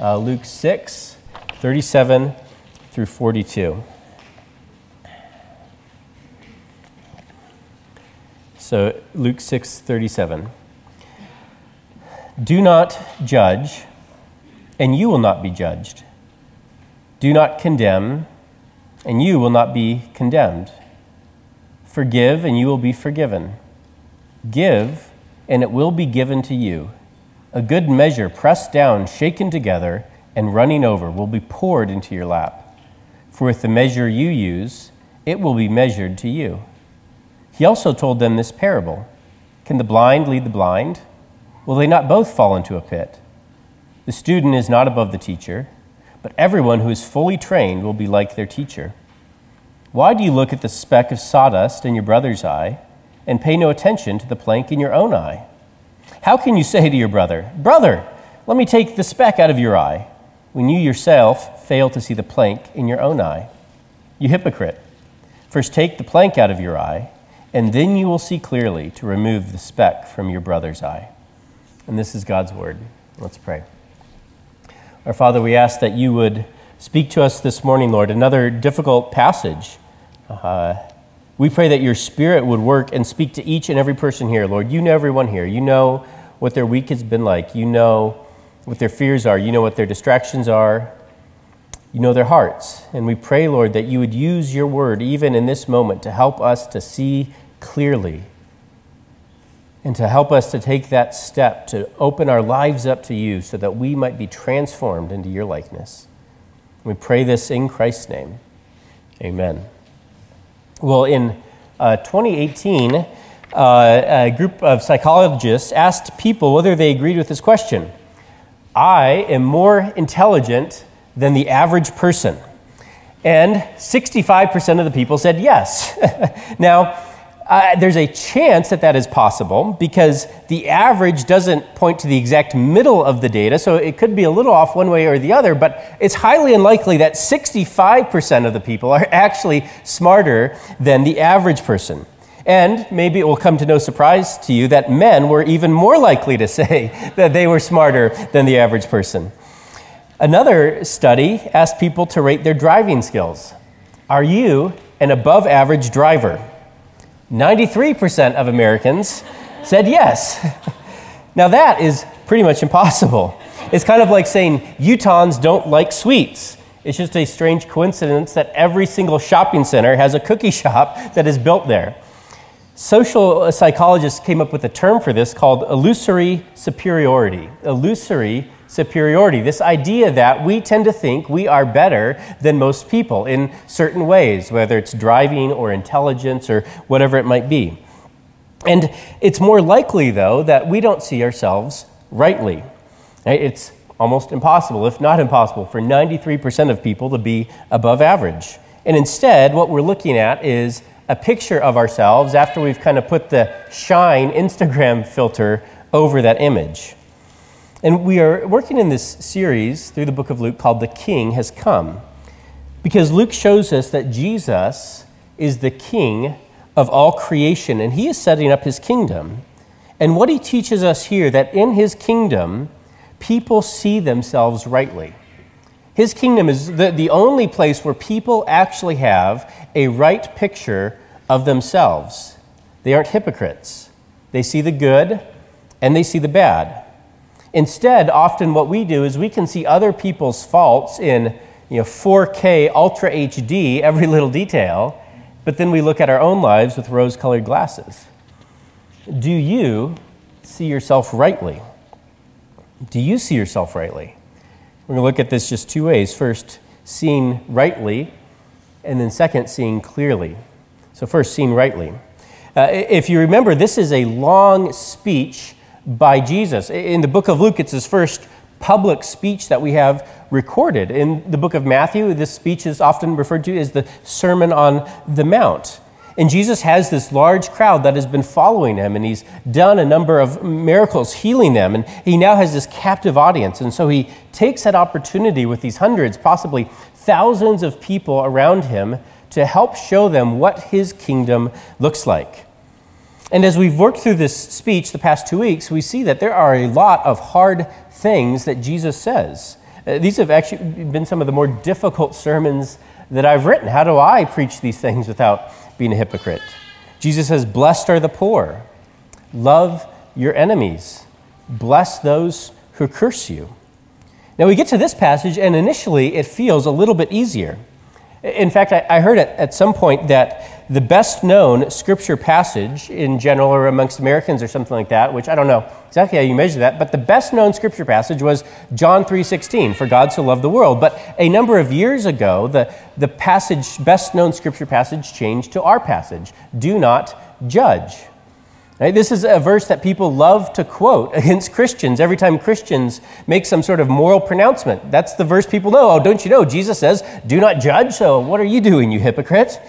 uh, Luke 6, 37 through 42. So, Luke 6, 37. Do not judge, and you will not be judged. Do not condemn, and you will not be condemned. Forgive, and you will be forgiven. Give, and it will be given to you. A good measure, pressed down, shaken together, and running over, will be poured into your lap. For with the measure you use, it will be measured to you. He also told them this parable Can the blind lead the blind? Will they not both fall into a pit? The student is not above the teacher, but everyone who is fully trained will be like their teacher. Why do you look at the speck of sawdust in your brother's eye and pay no attention to the plank in your own eye? How can you say to your brother, Brother, let me take the speck out of your eye, when you yourself fail to see the plank in your own eye? You hypocrite. First take the plank out of your eye, and then you will see clearly to remove the speck from your brother's eye. And this is God's word. Let's pray. Our Father, we ask that you would speak to us this morning, Lord. Another difficult passage. Uh, we pray that your Spirit would work and speak to each and every person here, Lord. You know everyone here. You know what their week has been like. You know what their fears are. You know what their distractions are. You know their hearts. And we pray, Lord, that you would use your word, even in this moment, to help us to see clearly and to help us to take that step to open our lives up to you so that we might be transformed into your likeness. We pray this in Christ's name. Amen. Well, in uh, 2018, uh, a group of psychologists asked people whether they agreed with this question I am more intelligent than the average person. And 65% of the people said yes. now, uh, there's a chance that that is possible because the average doesn't point to the exact middle of the data, so it could be a little off one way or the other, but it's highly unlikely that 65% of the people are actually smarter than the average person. And maybe it will come to no surprise to you that men were even more likely to say that they were smarter than the average person. Another study asked people to rate their driving skills. Are you an above average driver? 93% of Americans said yes. now, that is pretty much impossible. It's kind of like saying Utahns don't like sweets. It's just a strange coincidence that every single shopping center has a cookie shop that is built there. Social uh, psychologists came up with a term for this called illusory superiority. Illusory superiority. This idea that we tend to think we are better than most people in certain ways, whether it's driving or intelligence or whatever it might be. And it's more likely, though, that we don't see ourselves rightly. Eh, it's almost impossible, if not impossible, for 93% of people to be above average. And instead, what we're looking at is a picture of ourselves after we've kind of put the shine Instagram filter over that image. And we are working in this series through the book of Luke called The King Has Come, because Luke shows us that Jesus is the King of all creation, and he is setting up his kingdom. And what he teaches us here, that in his kingdom, people see themselves rightly. His kingdom is the, the only place where people actually have a right picture of themselves. They aren't hypocrites. They see the good and they see the bad. Instead, often what we do is we can see other people's faults in you know, 4K Ultra HD, every little detail, but then we look at our own lives with rose colored glasses. Do you see yourself rightly? Do you see yourself rightly? We're going to look at this just two ways. First, seeing rightly, and then second, seeing clearly. So, first, seeing rightly. Uh, if you remember, this is a long speech by Jesus. In the book of Luke, it's his first public speech that we have recorded. In the book of Matthew, this speech is often referred to as the Sermon on the Mount. And Jesus has this large crowd that has been following him, and he's done a number of miracles healing them, and he now has this captive audience. And so he takes that opportunity with these hundreds, possibly thousands of people around him, to help show them what his kingdom looks like. And as we've worked through this speech the past two weeks, we see that there are a lot of hard things that Jesus says. Uh, these have actually been some of the more difficult sermons that I've written. How do I preach these things without being a hypocrite? Jesus says, Blessed are the poor, love your enemies, bless those who curse you. Now we get to this passage, and initially it feels a little bit easier. In fact, I, I heard at, at some point that the best known scripture passage in general or amongst Americans or something like that, which I don't know exactly how you measure that, but the best known scripture passage was John 3:16, for God so loved the world. But a number of years ago, the, the passage, best known scripture passage changed to our passage, do not judge. Right? This is a verse that people love to quote against Christians every time Christians make some sort of moral pronouncement. That's the verse people know. Oh, don't you know? Jesus says, Do not judge. So what are you doing, you hypocrite?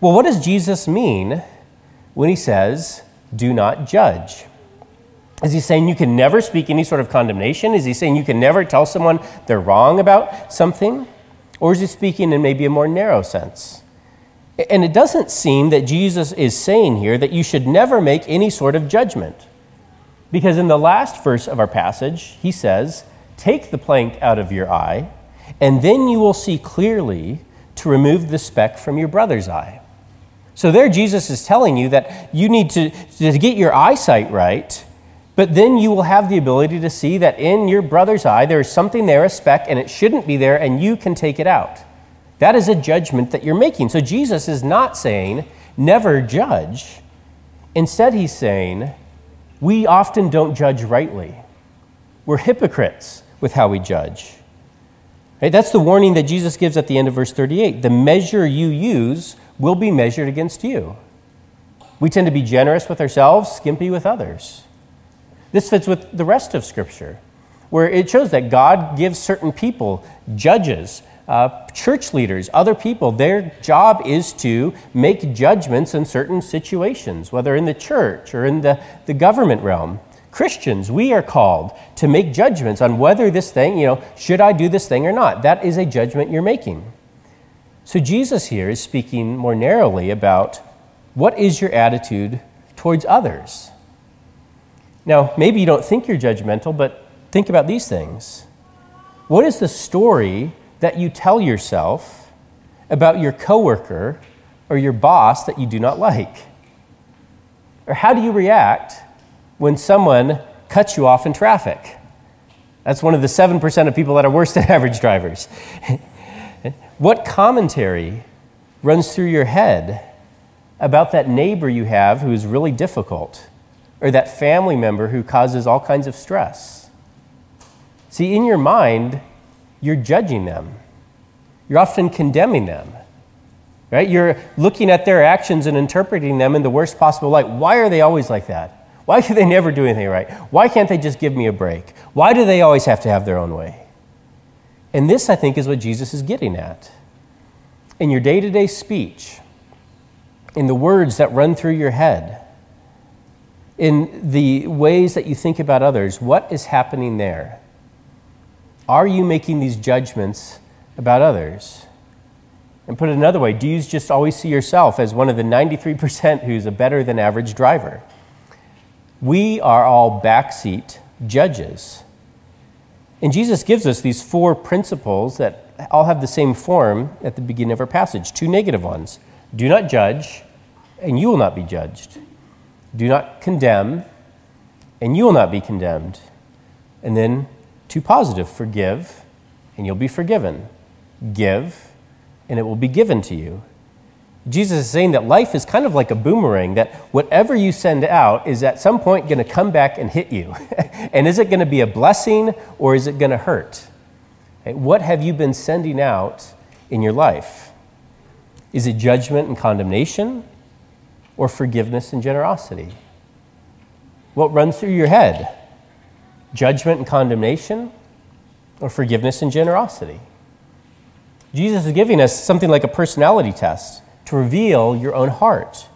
Well, what does Jesus mean when he says, Do not judge? Is he saying you can never speak any sort of condemnation? Is he saying you can never tell someone they're wrong about something? Or is he speaking in maybe a more narrow sense? And it doesn't seem that Jesus is saying here that you should never make any sort of judgment. Because in the last verse of our passage, he says, Take the plank out of your eye, and then you will see clearly to remove the speck from your brother's eye. So there, Jesus is telling you that you need to, to get your eyesight right, but then you will have the ability to see that in your brother's eye there is something there, a speck, and it shouldn't be there, and you can take it out. That is a judgment that you're making. So Jesus is not saying, never judge. Instead, he's saying, we often don't judge rightly. We're hypocrites with how we judge. Right? That's the warning that Jesus gives at the end of verse 38. The measure you use will be measured against you. We tend to be generous with ourselves, skimpy with others. This fits with the rest of Scripture, where it shows that God gives certain people judges uh, church leaders, other people, their job is to make judgments in certain situations, whether in the church or in the, the government realm. Christians, we are called to make judgments on whether this thing, you know, should I do this thing or not? That is a judgment you're making. So Jesus here is speaking more narrowly about what is your attitude towards others. Now, maybe you don't think you're judgmental, but think about these things. What is the story that you tell yourself about your coworker or your boss that you do not like? Or how do you react when someone cuts you off in traffic? That's one of the 7% of people that are worse than average drivers. what commentary runs through your head about that neighbor you have who is really difficult, or that family member who causes all kinds of stress? See, in your mind, you're judging them. You're often condemning them. Right? You're looking at their actions and interpreting them in the worst possible light. Why are they always like that? Why do they never do anything right? Why can't they just give me a break? Why do they always have to have their own way? And this, I think, is what Jesus is getting at. In your day to day speech, in the words that run through your head, in the ways that you think about others, what is happening there? Are you making these judgments about others? And put it another way, do you just always see yourself as one of the 93% who's a better than average driver? We are all backseat judges. And Jesus gives us these four principles that all have the same form at the beginning of our passage two negative ones. Do not judge, and you will not be judged. Do not condemn, and you will not be condemned. And then two positive forgive, and you'll be forgiven. Give, and it will be given to you. Jesus is saying that life is kind of like a boomerang, that whatever you send out is at some point going to come back and hit you. and is it going to be a blessing or is it going to hurt? What have you been sending out in your life? Is it judgment and condemnation or forgiveness and generosity? What runs through your head? Judgment and condemnation, or forgiveness and generosity. Jesus is giving us something like a personality test to reveal your own heart.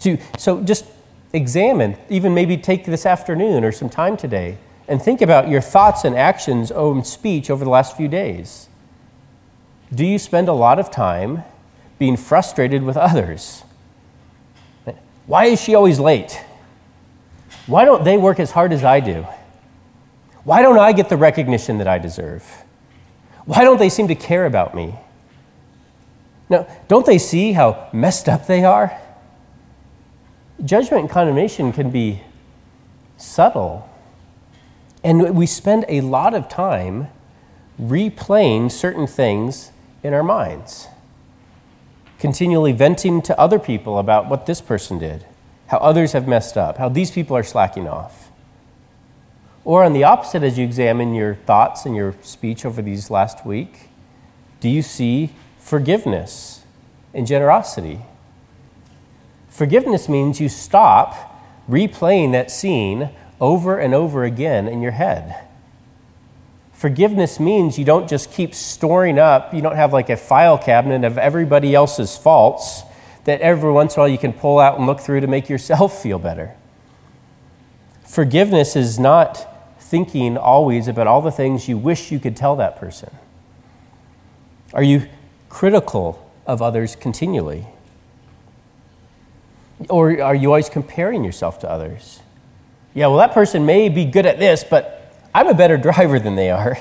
To, so just examine, even maybe take this afternoon or some time today, and think about your thoughts and actions oh, and speech over the last few days. Do you spend a lot of time being frustrated with others? Why is she always late? Why don't they work as hard as I do? Why don't I get the recognition that I deserve? Why don't they seem to care about me? Now, don't they see how messed up they are? Judgment and condemnation can be subtle. And we spend a lot of time replaying certain things in our minds, continually venting to other people about what this person did, how others have messed up, how these people are slacking off. Or on the opposite, as you examine your thoughts and your speech over these last week, do you see forgiveness and generosity? Forgiveness means you stop replaying that scene over and over again in your head. Forgiveness means you don't just keep storing up, you don't have like a file cabinet of everybody else's faults that every once in a while you can pull out and look through to make yourself feel better. Forgiveness is not thinking always about all the things you wish you could tell that person. Are you critical of others continually? Or are you always comparing yourself to others? Yeah, well, that person may be good at this, but I'm a better driver than they are.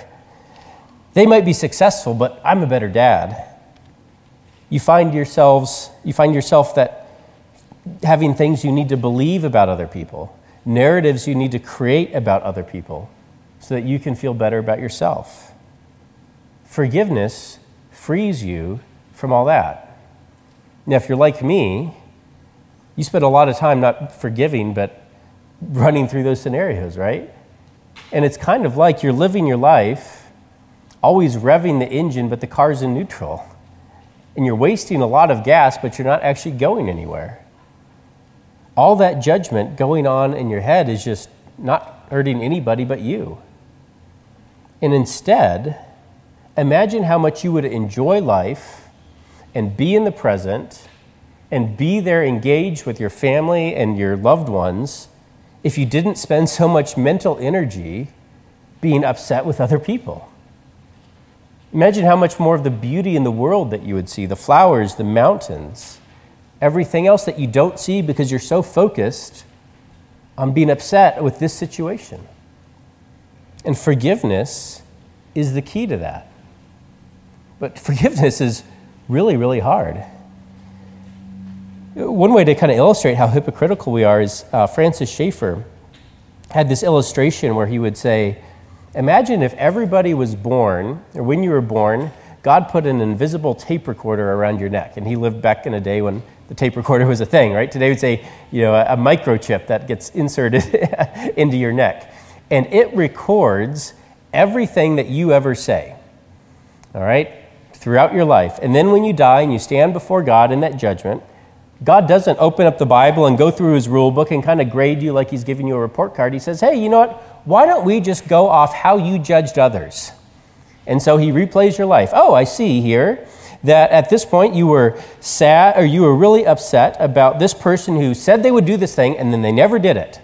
They might be successful, but I'm a better dad. You find yourselves, you find yourself that having things you need to believe about other people, narratives you need to create about other people so that you can feel better about yourself. Forgiveness frees you from all that. Now, if you're like me, you spend a lot of time not forgiving, but running through those scenarios, right? And it's kind of like you're living your life always revving the engine, but the car's in neutral. And you're wasting a lot of gas, but you're not actually going anywhere. All that judgment going on in your head is just not hurting anybody but you. And instead, imagine how much you would enjoy life and be in the present and be there engaged with your family and your loved ones if you didn't spend so much mental energy being upset with other people. Imagine how much more of the beauty in the world that you would see the flowers, the mountains, everything else that you don't see because you're so focused on being upset with this situation. And forgiveness is the key to that. But forgiveness is really, really hard. One way to kind of illustrate how hypocritical we are is uh, Francis Schaeffer had this illustration where he would say, Imagine if everybody was born, or when you were born, God put an invisible tape recorder around your neck. And he lived back in a day when the tape recorder was a thing, right? Today we'd say, you know, a, a microchip that gets inserted into your neck. And it records everything that you ever say, all right, throughout your life. And then when you die and you stand before God in that judgment, God doesn't open up the Bible and go through his rule book and kind of grade you like he's giving you a report card. He says, hey, you know what? Why don't we just go off how you judged others? And so he replays your life. Oh, I see here that at this point you were sad or you were really upset about this person who said they would do this thing and then they never did it.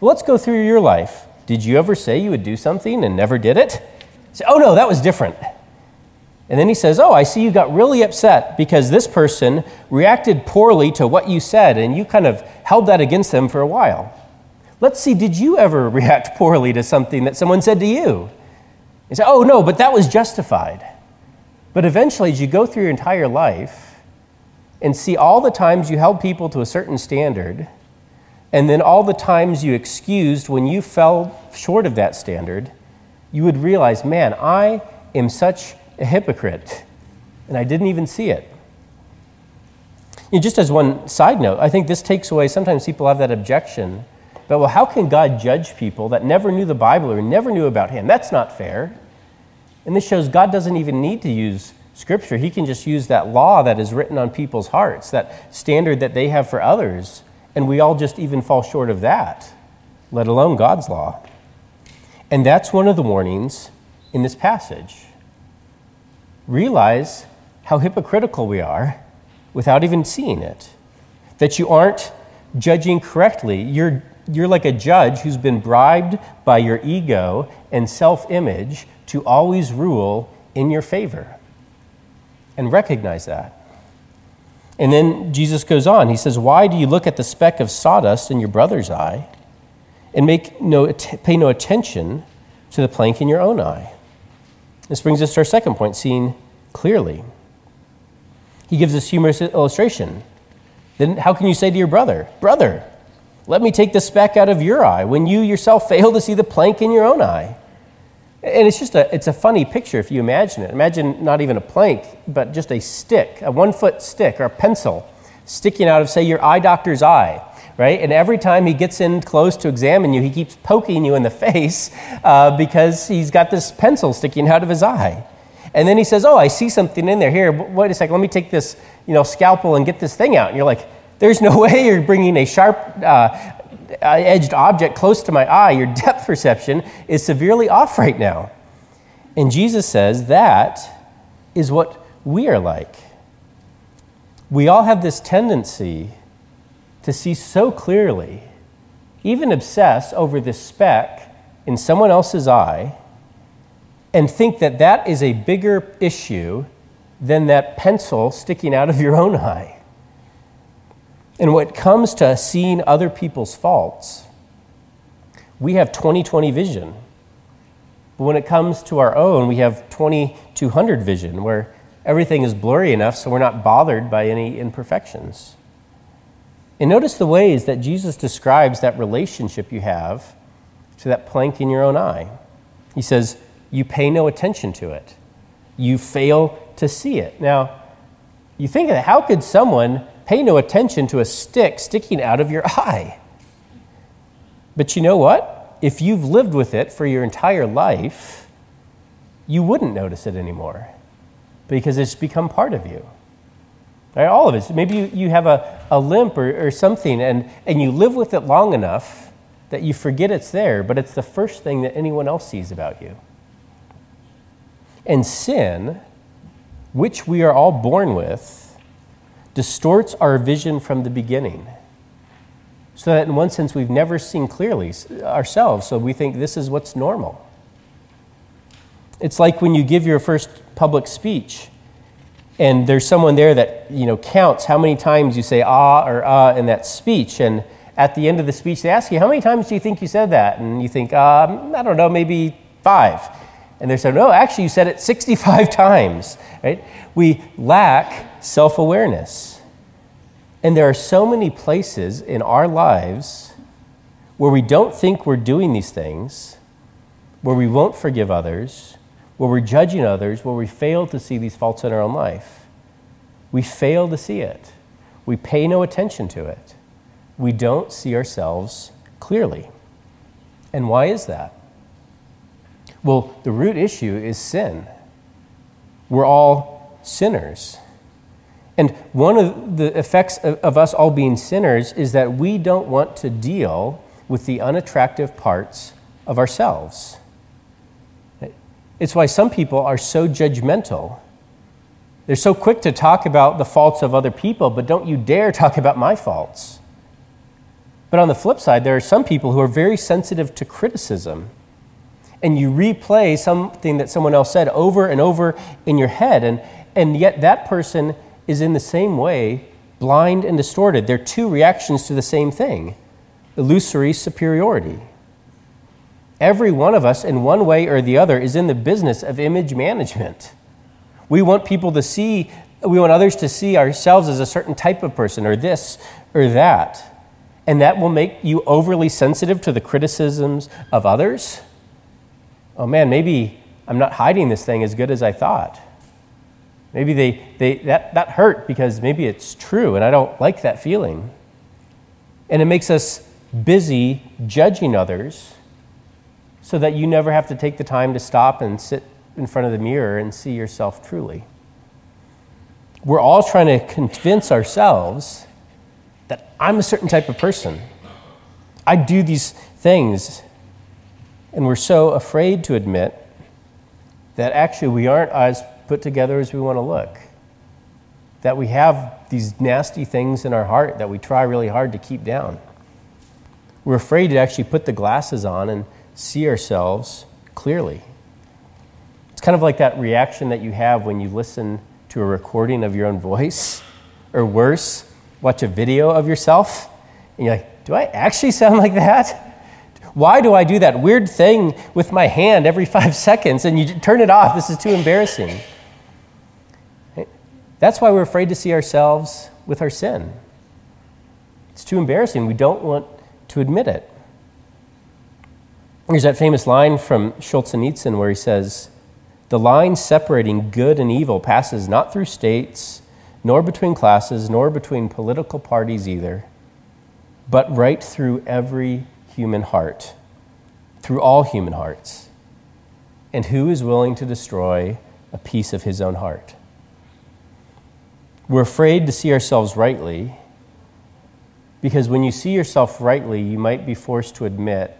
Well, let's go through your life. Did you ever say you would do something and never did it? Say, oh, no, that was different. And then he says, Oh, I see you got really upset because this person reacted poorly to what you said, and you kind of held that against them for a while. Let's see, did you ever react poorly to something that someone said to you? He said, Oh, no, but that was justified. But eventually, as you go through your entire life and see all the times you held people to a certain standard, and then all the times you excused when you fell short of that standard, you would realize, man, I am such a hypocrite, and I didn't even see it. You know, just as one side note, I think this takes away, sometimes people have that objection, but well, how can God judge people that never knew the Bible or never knew about Him? That's not fair. And this shows God doesn't even need to use Scripture. He can just use that law that is written on people's hearts, that standard that they have for others, and we all just even fall short of that, let alone God's law. And that's one of the warnings in this passage realize how hypocritical we are without even seeing it. That you aren't judging correctly. You're, you're like a judge who's been bribed by your ego and self image to always rule in your favor. And recognize that. And then Jesus goes on. He says, Why do you look at the speck of sawdust in your brother's eye and make no, pay no attention to the plank in your own eye. This brings us to our second point seeing clearly. He gives this humorous illustration. Then how can you say to your brother, Brother, let me take the speck out of your eye when you yourself fail to see the plank in your own eye? And it's just a, it's a funny picture if you imagine it. Imagine not even a plank, but just a stick, a one foot stick or a pencil sticking out of, say, your eye doctor's eye, right? And every time he gets in close to examine you, he keeps poking you in the face uh, because he's got this pencil sticking out of his eye. And then he says, Oh, I see something in there. Here, wait a second, let me take this you know, scalpel and get this thing out. And you're like, There's no way you're bringing a sharp uh, Uh, edged object close to my eye. Your depth perception is severely off right now. And Jesus says that is what we are like. We all have this tendency to see so clearly, even obsess over this speck in someone else's eye and think that that is a bigger issue than that pencil sticking out of your own eye. And when it comes to seeing other people's faults, we have 20/20 vision. But when it comes to our own, we have 2200 vision, where everything is blurry enough so we're not bothered by any imperfections. And notice the ways that Jesus describes that relationship you have to that plank in your own eye. He says, you pay no attention to it. You fail to see it. Now, you think of that. How could someone pay no attention to a stick sticking out of your eye? But you know what? If you've lived with it for your entire life, you wouldn't notice it anymore because it's become part of you. All of it. Maybe you, you have a, a limp or, or something and, and you live with it long enough that you forget it's there, but it's the first thing that anyone else sees about you. And sin, which we are all born with, distorts our vision from the beginning. So that in one sense, we've never seen clearly ourselves, so we think this is what's normal. It's like when you give your first public speech and there's someone there that you know counts how many times you say ah or ah in that speech and at the end of the speech they ask you how many times do you think you said that and you think um, i don't know maybe five and they said, no, actually, you said it 65 times, right? We lack self awareness. And there are so many places in our lives where we don't think we're doing these things, where we won't forgive others, where we're judging others, where we fail to see these faults in our own life. We fail to see it. We pay no attention to it. We don't see ourselves clearly. And why is that? Well, the root issue is sin. We're all sinners. And one of the effects of, of, us all being sinners is that we don't want to deal with the unattractive parts of ourselves. It's why some people are so judgmental. They're so quick to talk about the faults of other people, but don't you dare talk about my faults. But on the flip side, there are some people who are very sensitive to criticism and you replay something that someone else said over and over in your head. And, and yet that person is in the same way blind and distorted. They're two reactions to the same thing illusory superiority. Every one of us, in one way or the other, is in the business of image management. We want people to see, we want others to see ourselves as a certain type of person, or this or that. And that will make you overly sensitive to the criticisms of others oh man, maybe I'm not hiding this thing as good as I thought. Maybe they, they, that, that hurt because maybe it's true and I don't like that feeling. And it makes us busy judging others so that you never have to take the time to stop and sit in front of the mirror and see yourself truly. We're all trying to convince ourselves that I'm a certain type of person. I do these things and we're so afraid to admit that actually we aren't as put together as we want to look. That we have these nasty things in our heart that we try really hard to keep down. We're afraid to actually put the glasses on and see ourselves clearly. It's kind of like that reaction that you have when you listen to a recording of your own voice, or worse, watch a video of yourself, and you're like, do I actually sound like that? Why do I do that weird thing with my hand every five seconds and you turn it off? This is too embarrassing. That's why we're afraid to see ourselves with our sin. It's too embarrassing. We don't want to admit it. There's that famous line from Solzhenitsyn where he says, The line separating good and evil passes not through states, nor between classes, nor between political parties either, but right through every human heart, through all human hearts. And who is willing to destroy a piece of his own heart? We're afraid to see ourselves rightly because when you see yourself rightly, you might be forced to admit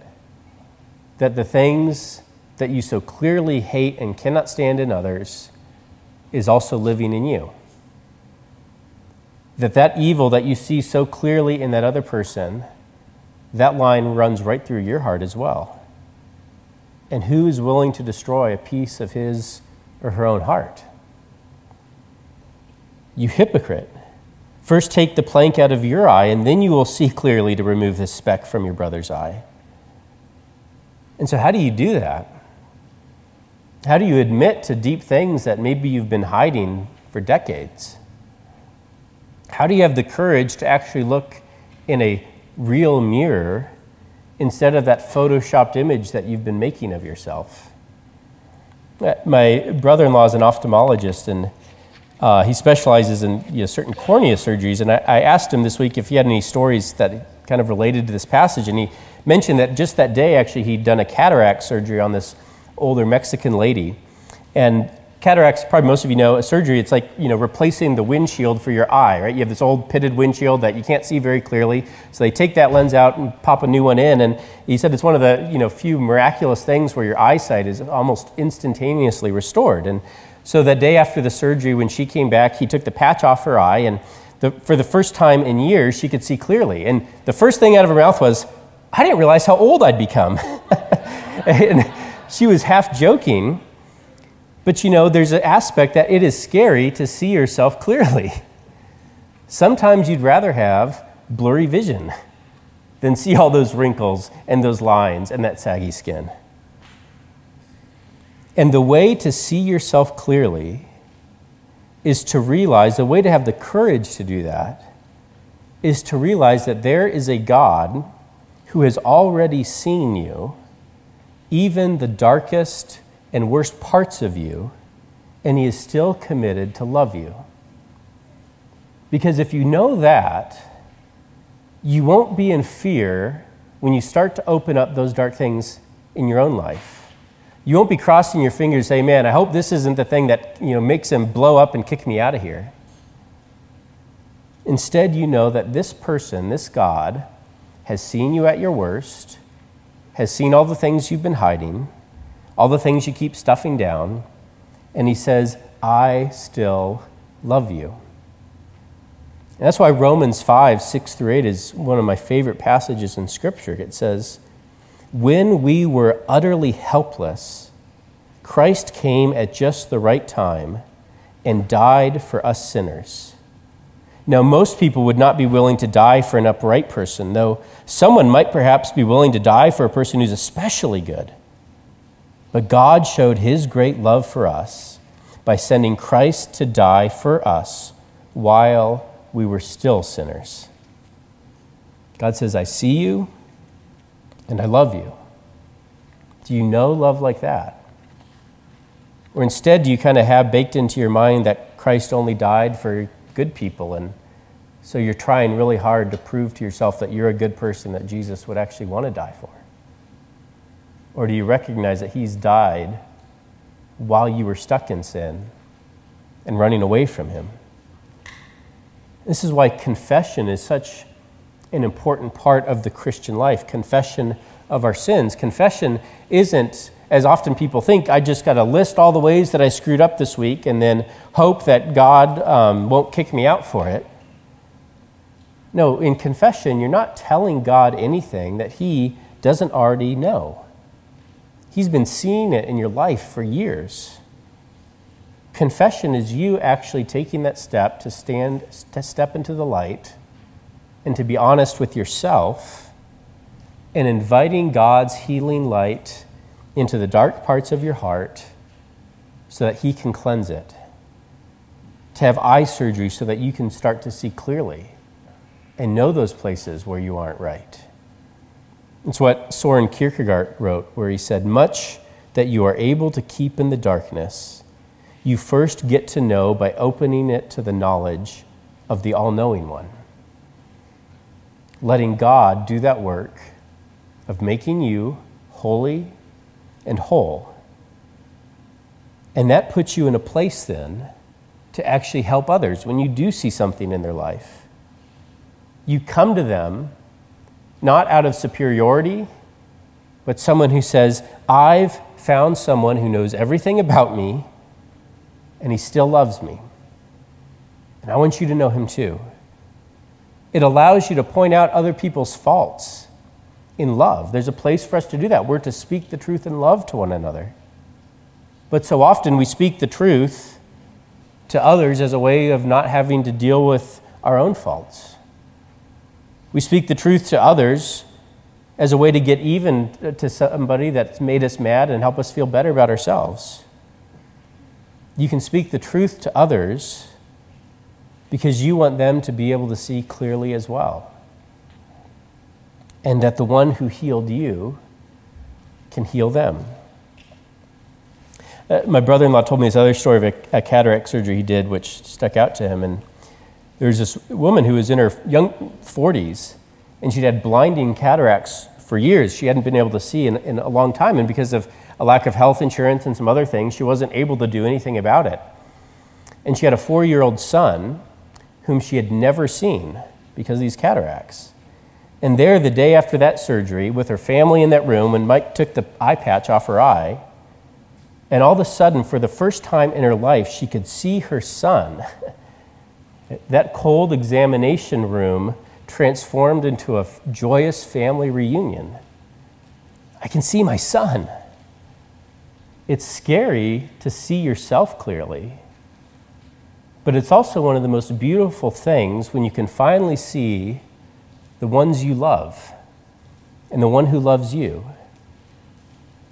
that the things that you so clearly hate and cannot stand in others is also living in you. That that evil that you see so clearly in that other person, that line runs right through your heart as well. And who is willing to destroy a piece of his or her own heart? You hypocrite. First take the plank out of your eye, and then you will see clearly to remove the speck from your brother's eye. And so, how do you do that? How do you admit to deep things that maybe you've been hiding for decades? How do you have the courage to actually look in a real mirror instead of that photoshopped image that you've been making of yourself? Uh, my brother in law is an ophthalmologist, and uh, he specializes in you know, certain cornea surgeries, and I, I, asked him this week if he had any stories that kind of related to this passage, and he mentioned that just that day, actually, he'd done a cataract surgery on this older Mexican lady. And cataracts, probably most of you know, a surgery, it's like, you know, replacing the windshield for your eye, right? You have this old pitted windshield that you can't see very clearly. So they take that lens out and pop a new one in. And he said it's one of the, you know, few miraculous things where your eyesight is almost instantaneously restored. And so that day after the surgery, when she came back, he took the patch off her eye, and the, for the first time in years, she could see clearly. And the first thing out of her mouth was, I didn't realize how old I'd become. and she was half joking, but you know, there's an aspect that it is scary to see yourself clearly. Sometimes you'd rather have blurry vision than see all those wrinkles and those lines and that saggy skin. And the way to see yourself clearly is to realize the way to have the courage to do that is to realize that there is a God who has already seen you, even the darkest and worst parts of you, and he is still committed to love you. Because if you know that, you won't be in fear when you start to open up those dark things in your own life you won't be crossing your fingers say, man, I hope this isn't the thing that you know, makes him blow up and kick me out of here. Instead, you know that this person, this God, has seen you at your worst, has seen all the things you've been hiding, all the things you keep stuffing down, and he says, I still love you. And that's why Romans 5, 6 through 8 is one of my favorite passages in Scripture. It says, when we were utterly helpless, Christ came at just the right time and died for us sinners. Now, most people would not be willing to die for an upright person, though someone might perhaps be willing to die for a person who's especially good. But God showed his great love for us by sending Christ to die for us while we were still sinners. God says, I see you and I love you. Do you know love like that? Or instead, do you kind of have baked into your mind that Christ only died for good people, and so you're trying really hard to prove to yourself that you're a good person that Jesus would actually want to die for? Or do you recognize that He's died while you were stuck in sin and running away from Him? This is why confession is such an important part of the Christian life confession of our sins. Confession isn't, as often people think, I just got to list all the ways that I screwed up this week and then hope that God um, won't kick me out for it. No, in confession, you're not telling God anything that He doesn't already know. He's been seeing it in your life for years. Confession is you actually taking that step to stand, to step into the light and to be honest with yourself and inviting God's healing light into the dark parts of your heart so that He can cleanse it. To have eye surgery so that you can start to see clearly and know those places where you aren't right. It's what Soren Kierkegaard wrote, where he said, Much that you are able to keep in the darkness, you first get to know by opening it to the knowledge of the all knowing one. Letting God do that work of making you holy and whole. And that puts you in a place then to actually help others when you do see something in their life. You come to them not out of superiority, but someone who says, I've found someone who knows everything about me and he still loves me. And I want you to know him too. It allows you to point out other people's faults in love. There's a place for us to do that. We're to speak the truth in love to one another. But so often we speak the truth to others as a way of not having to deal with our own faults. We speak the truth to others as a way to get even to somebody that's made us mad and help us feel better about ourselves. You can speak the truth to others because you want them to be able to see clearly as well and that the one who healed you can heal them. Uh, my brother in law told me this other story of a, a, cataract surgery he did, which stuck out to him. And there was this woman who was in her young 40s, and she'd had blinding cataracts for years. She hadn't been able to see in, in a long time. And because of a lack of health insurance and some other things, she wasn't able to do anything about it. And she had a four year old son whom she had never seen because of these cataracts. And there, the day after that surgery, with her family in that room, when Mike took the eye patch off her eye, and all of a sudden, for the first time in her life, she could see her son. that cold examination room transformed into a joyous family reunion. I can see my son. It's scary to see yourself clearly, but it's also one of the most beautiful things when you can finally see the ones you love and the one who loves you.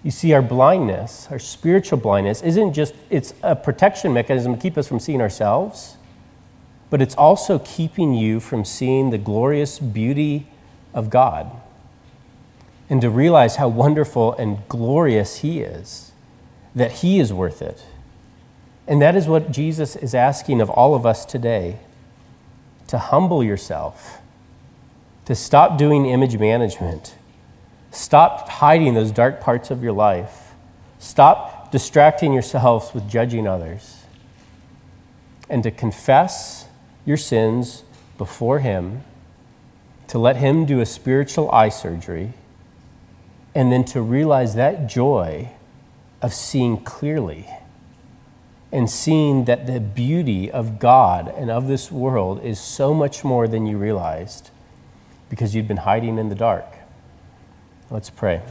You see, our blindness, our spiritual blindness, isn't just, it's a protection mechanism to keep us from seeing ourselves, but it's also keeping you from seeing the glorious beauty of God and to realize how wonderful and glorious He is, that He is worth it. And that is what Jesus is asking of all of us today to humble yourself to stop doing image management. Stop hiding those dark parts of your life. Stop distracting yourselves with judging others. And to confess your sins before Him, to let Him do a spiritual eye surgery, and then to realize that joy of seeing clearly and seeing that the beauty of God and of this world is so much more than you realized because you'd been hiding in the dark. Let's pray.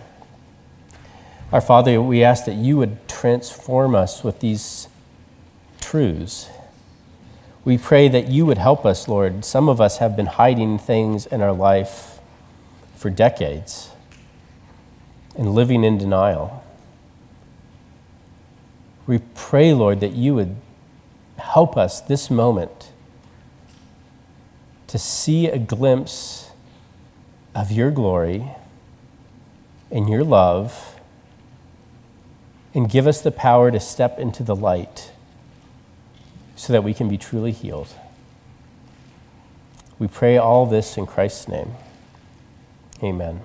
Our Father, we ask that you would transform us with these truths. We pray that you would help us, Lord. Some of us have been hiding things in our life for decades and living in denial. We pray, Lord, that you would help us this moment to see a glimpse of your glory and your love and give us the power to step into the light so that we can be truly healed. We pray all this in Christ's name. Amen.